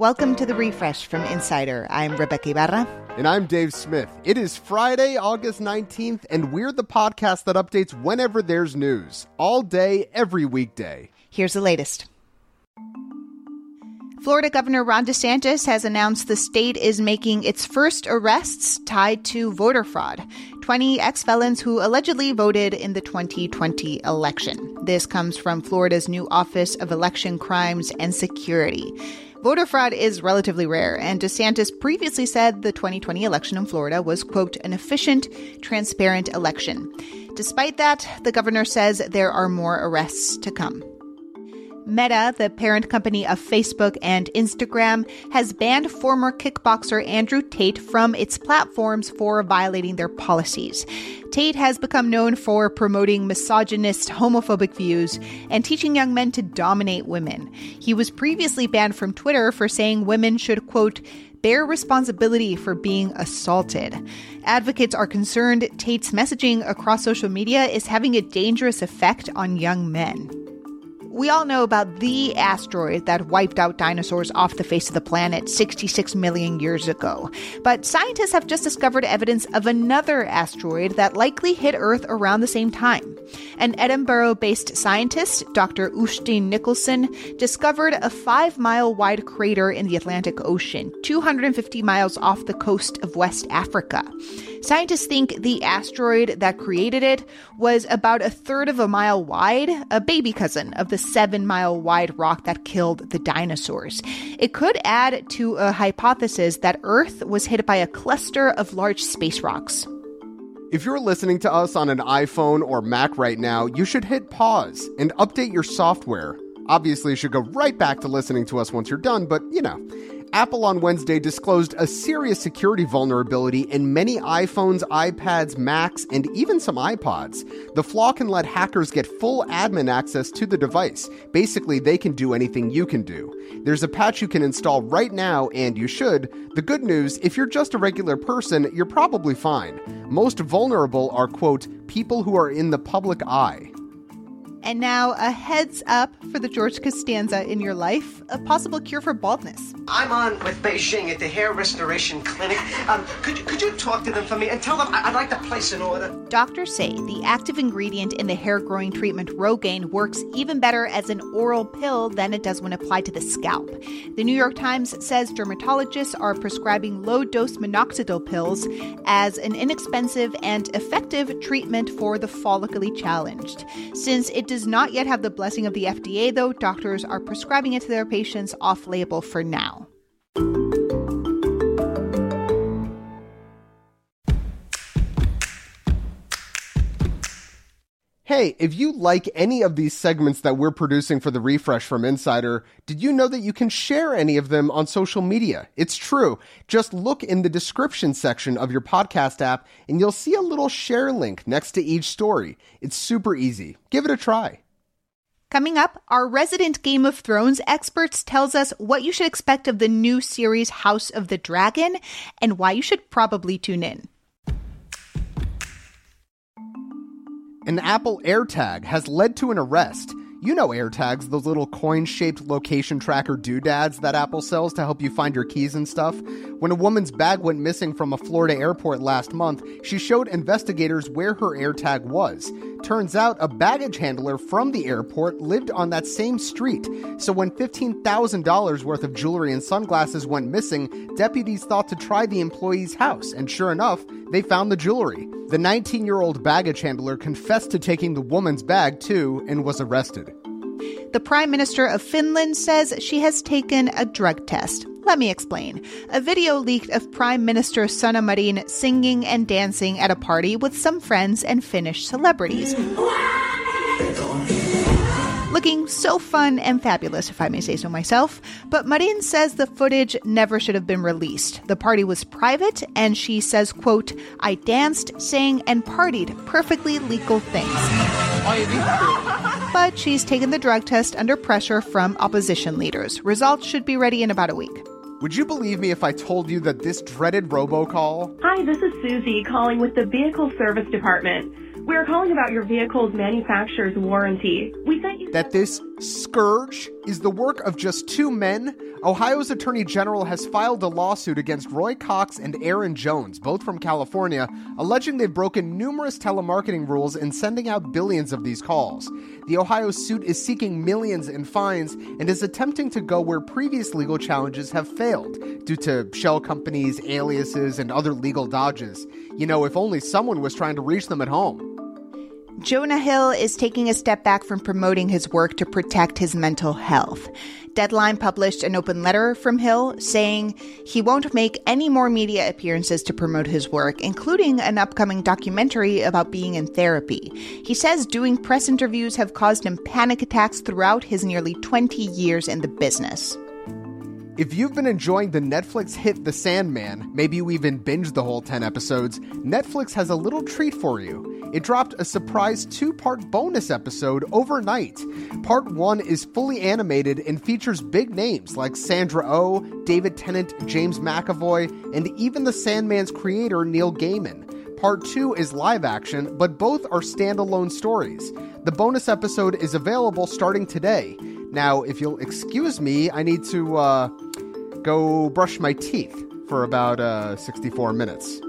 Welcome to the refresh from Insider. I'm Rebeca Ibarra. And I'm Dave Smith. It is Friday, August 19th, and we're the podcast that updates whenever there's news, all day, every weekday. Here's the latest. Florida Governor Ron DeSantis has announced the state is making its first arrests tied to voter fraud. 20 ex felons who allegedly voted in the 2020 election. This comes from Florida's new Office of Election Crimes and Security. Voter fraud is relatively rare, and DeSantis previously said the 2020 election in Florida was, quote, an efficient, transparent election. Despite that, the governor says there are more arrests to come. Meta, the parent company of Facebook and Instagram, has banned former kickboxer Andrew Tate from its platforms for violating their policies. Tate has become known for promoting misogynist, homophobic views and teaching young men to dominate women. He was previously banned from Twitter for saying women should, quote, bear responsibility for being assaulted. Advocates are concerned Tate's messaging across social media is having a dangerous effect on young men. We all know about the asteroid that wiped out dinosaurs off the face of the planet 66 million years ago. But scientists have just discovered evidence of another asteroid that likely hit Earth around the same time. An Edinburgh based scientist, Dr. Uisdean Nicholson, discovered a five mile wide crater in the Atlantic Ocean, 250 miles off the coast of West Africa. Scientists think the asteroid that created it was about a third of a mile wide, a baby cousin of the seven mile wide rock that killed the dinosaurs. It could add to a hypothesis that Earth was hit by a cluster of large space rocks. If you're listening to us on an iPhone or Mac right now, you should hit pause and update your software. Obviously, you should go right back to listening to us once you're done, but you know. Apple on Wednesday disclosed a serious security vulnerability in many iPhones, iPads, Macs, and even some iPods. The flaw can let hackers get full admin access to the device. Basically, they can do anything you can do. There's a patch you can install right now, and you should. The good news if you're just a regular person, you're probably fine. Most vulnerable are, quote, people who are in the public eye. And now, a heads up for the George Costanza in your life a possible cure for baldness. I'm on with Beijing at the Hair Restoration Clinic. Um, could, you, could you talk to them for me and tell them I'd like to place an order? Doctors say the active ingredient in the hair growing treatment Rogaine works even better as an oral pill than it does when applied to the scalp. The New York Times says dermatologists are prescribing low dose minoxidil pills as an inexpensive and effective treatment for the follically challenged. Since it does not yet have the blessing of the FDA, though, doctors are prescribing it to their patients off label for now. Hey, if you like any of these segments that we're producing for the refresh from Insider, did you know that you can share any of them on social media? It's true. Just look in the description section of your podcast app and you'll see a little share link next to each story. It's super easy. Give it a try. Coming up, our resident Game of Thrones experts tells us what you should expect of the new series House of the Dragon and why you should probably tune in. An Apple AirTag has led to an arrest. You know AirTags, those little coin shaped location tracker doodads that Apple sells to help you find your keys and stuff. When a woman's bag went missing from a Florida airport last month, she showed investigators where her AirTag was. Turns out a baggage handler from the airport lived on that same street. So when $15,000 worth of jewelry and sunglasses went missing, deputies thought to try the employee's house, and sure enough, they found the jewelry. The 19 year old baggage handler confessed to taking the woman's bag too and was arrested. The Prime Minister of Finland says she has taken a drug test. Let me explain. A video leaked of Prime Minister Sanna Marin singing and dancing at a party with some friends and Finnish celebrities. Looking so fun and fabulous, if I may say so myself. But Marin says the footage never should have been released. The party was private, and she says, quote, I danced, sang, and partied perfectly legal things. But she's taken the drug test under pressure from opposition leaders. Results should be ready in about a week. Would you believe me if I told you that this dreaded robocall? Hi, this is Susie calling with the Vehicle Service Department. We are calling about your vehicle's manufacturer's warranty. We sent you that this scourge is the work of just two men. Ohio's Attorney General has filed a lawsuit against Roy Cox and Aaron Jones, both from California, alleging they've broken numerous telemarketing rules in sending out billions of these calls. The Ohio suit is seeking millions in fines and is attempting to go where previous legal challenges have failed due to shell companies, aliases, and other legal dodges. You know, if only someone was trying to reach them at home. Jonah Hill is taking a step back from promoting his work to protect his mental health. Deadline published an open letter from Hill saying he won't make any more media appearances to promote his work, including an upcoming documentary about being in therapy. He says doing press interviews have caused him panic attacks throughout his nearly 20 years in the business. If you've been enjoying the Netflix hit The Sandman, maybe you even binged the whole 10 episodes, Netflix has a little treat for you. It dropped a surprise two part bonus episode overnight. Part 1 is fully animated and features big names like Sandra O, oh, David Tennant, James McAvoy, and even the Sandman's creator, Neil Gaiman. Part 2 is live action, but both are standalone stories. The bonus episode is available starting today. Now, if you'll excuse me, I need to uh, go brush my teeth for about uh, 64 minutes.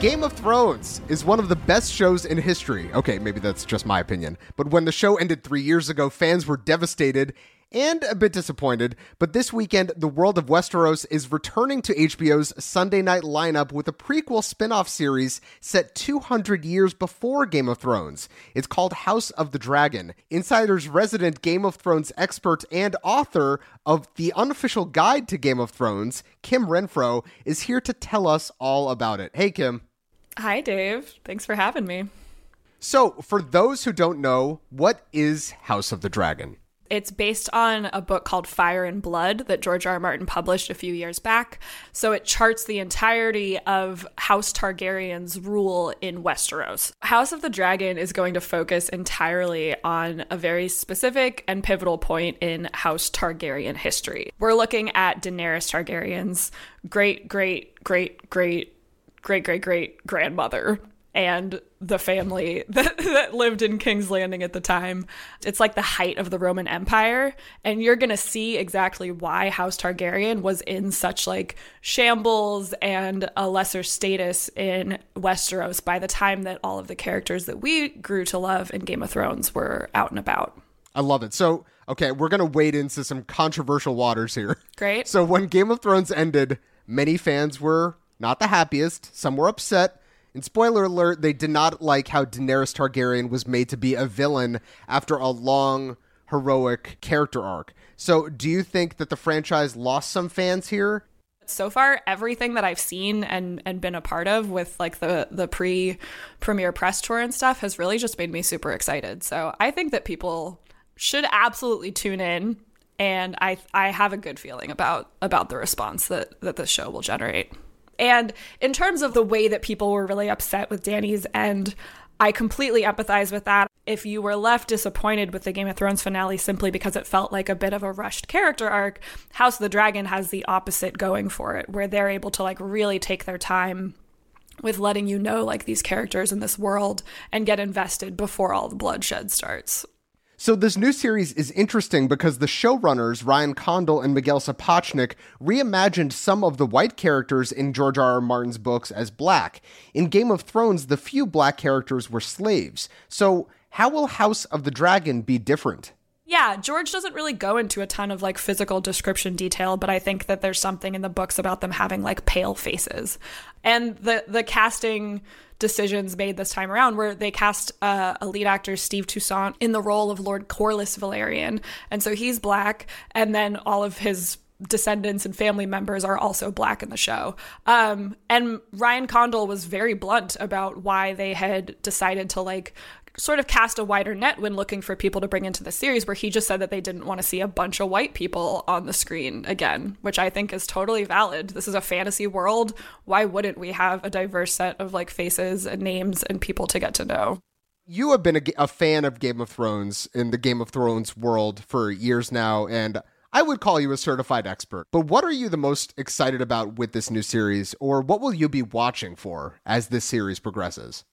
Game of Thrones is one of the best shows in history. Okay, maybe that's just my opinion. But when the show ended three years ago, fans were devastated and a bit disappointed, but this weekend, The World of Westeros is returning to HBO's Sunday night lineup with a prequel spin off series set 200 years before Game of Thrones. It's called House of the Dragon. Insider's resident Game of Thrones expert and author of the unofficial guide to Game of Thrones, Kim Renfro, is here to tell us all about it. Hey, Kim. Hi, Dave. Thanks for having me. So, for those who don't know, what is House of the Dragon? It's based on a book called Fire and Blood that George R. R. Martin published a few years back. So it charts the entirety of House Targaryen's rule in Westeros. House of the Dragon is going to focus entirely on a very specific and pivotal point in House Targaryen history. We're looking at Daenerys Targaryen's great, great, great, great, great, great, great grandmother and the family that, that lived in King's Landing at the time. It's like the height of the Roman Empire. And you're going to see exactly why House Targaryen was in such like shambles and a lesser status in Westeros by the time that all of the characters that we grew to love in Game of Thrones were out and about. I love it. So, okay, we're going to wade into some controversial waters here. Great. So, when Game of Thrones ended, many fans were not the happiest. Some were upset. And spoiler alert, they did not like how Daenerys Targaryen was made to be a villain after a long, heroic character arc. So, do you think that the franchise lost some fans here? So far, everything that I've seen and and been a part of with like the the pre premiere press tour and stuff has really just made me super excited. So I think that people should absolutely tune in, and I I have a good feeling about about the response that that the show will generate. And in terms of the way that people were really upset with Danny's end, I completely empathize with that. If you were left disappointed with the Game of Thrones finale simply because it felt like a bit of a rushed character arc, House of the Dragon has the opposite going for it, where they're able to like really take their time with letting you know like these characters in this world and get invested before all the bloodshed starts. So this new series is interesting because the showrunners Ryan Condal and Miguel Sapochnik reimagined some of the white characters in George R. R. Martin's books as black. In Game of Thrones, the few black characters were slaves. So how will House of the Dragon be different? Yeah, George doesn't really go into a ton of like physical description detail, but I think that there's something in the books about them having like pale faces. And the the casting decisions made this time around where they cast uh, a lead actor steve toussaint in the role of lord corlys Velaryon. and so he's black and then all of his descendants and family members are also black in the show. Um, and Ryan Condal was very blunt about why they had decided to like sort of cast a wider net when looking for people to bring into the series, where he just said that they didn't want to see a bunch of white people on the screen again, which I think is totally valid. This is a fantasy world. Why wouldn't we have a diverse set of like faces and names and people to get to know? You have been a, a fan of Game of Thrones in the Game of Thrones world for years now, and I would call you a certified expert. But what are you the most excited about with this new series, or what will you be watching for as this series progresses?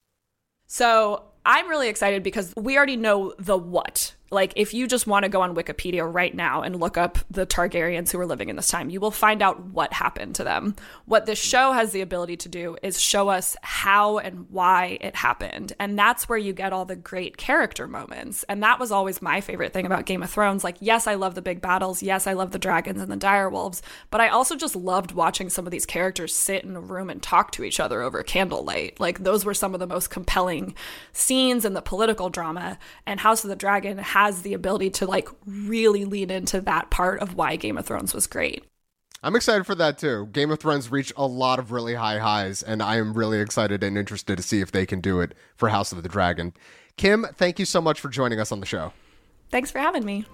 So I'm really excited because we already know the what like if you just want to go on Wikipedia right now and look up the Targaryens who were living in this time, you will find out what happened to them. What this show has the ability to do is show us how and why it happened. And that's where you get all the great character moments. And that was always my favorite thing about Game of Thrones. Like, yes, I love the big battles. Yes, I love the dragons and the direwolves, but I also just loved watching some of these characters sit in a room and talk to each other over candlelight. Like those were some of the most compelling scenes in the political drama. And House of the Dragon has the ability to like really lean into that part of why Game of Thrones was great. I'm excited for that too. Game of Thrones reached a lot of really high highs, and I am really excited and interested to see if they can do it for House of the Dragon. Kim, thank you so much for joining us on the show. Thanks for having me.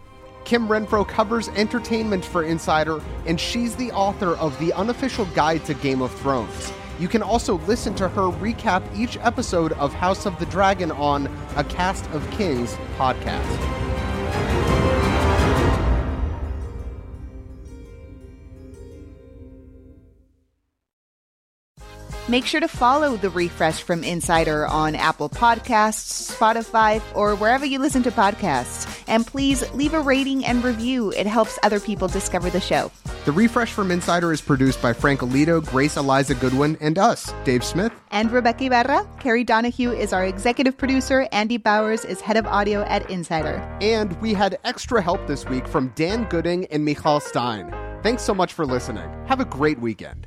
Kim Renfro covers entertainment for Insider, and she's the author of The Unofficial Guide to Game of Thrones. You can also listen to her recap each episode of House of the Dragon on a Cast of Kings podcast. Make sure to follow the refresh from Insider on Apple Podcasts, Spotify, or wherever you listen to podcasts. And please leave a rating and review. It helps other people discover the show. The refresh from Insider is produced by Frank Alito, Grace Eliza Goodwin, and us, Dave Smith. And Rebeca Ibarra. Carrie Donahue is our executive producer. Andy Bowers is head of audio at Insider. And we had extra help this week from Dan Gooding and Michal Stein. Thanks so much for listening. Have a great weekend.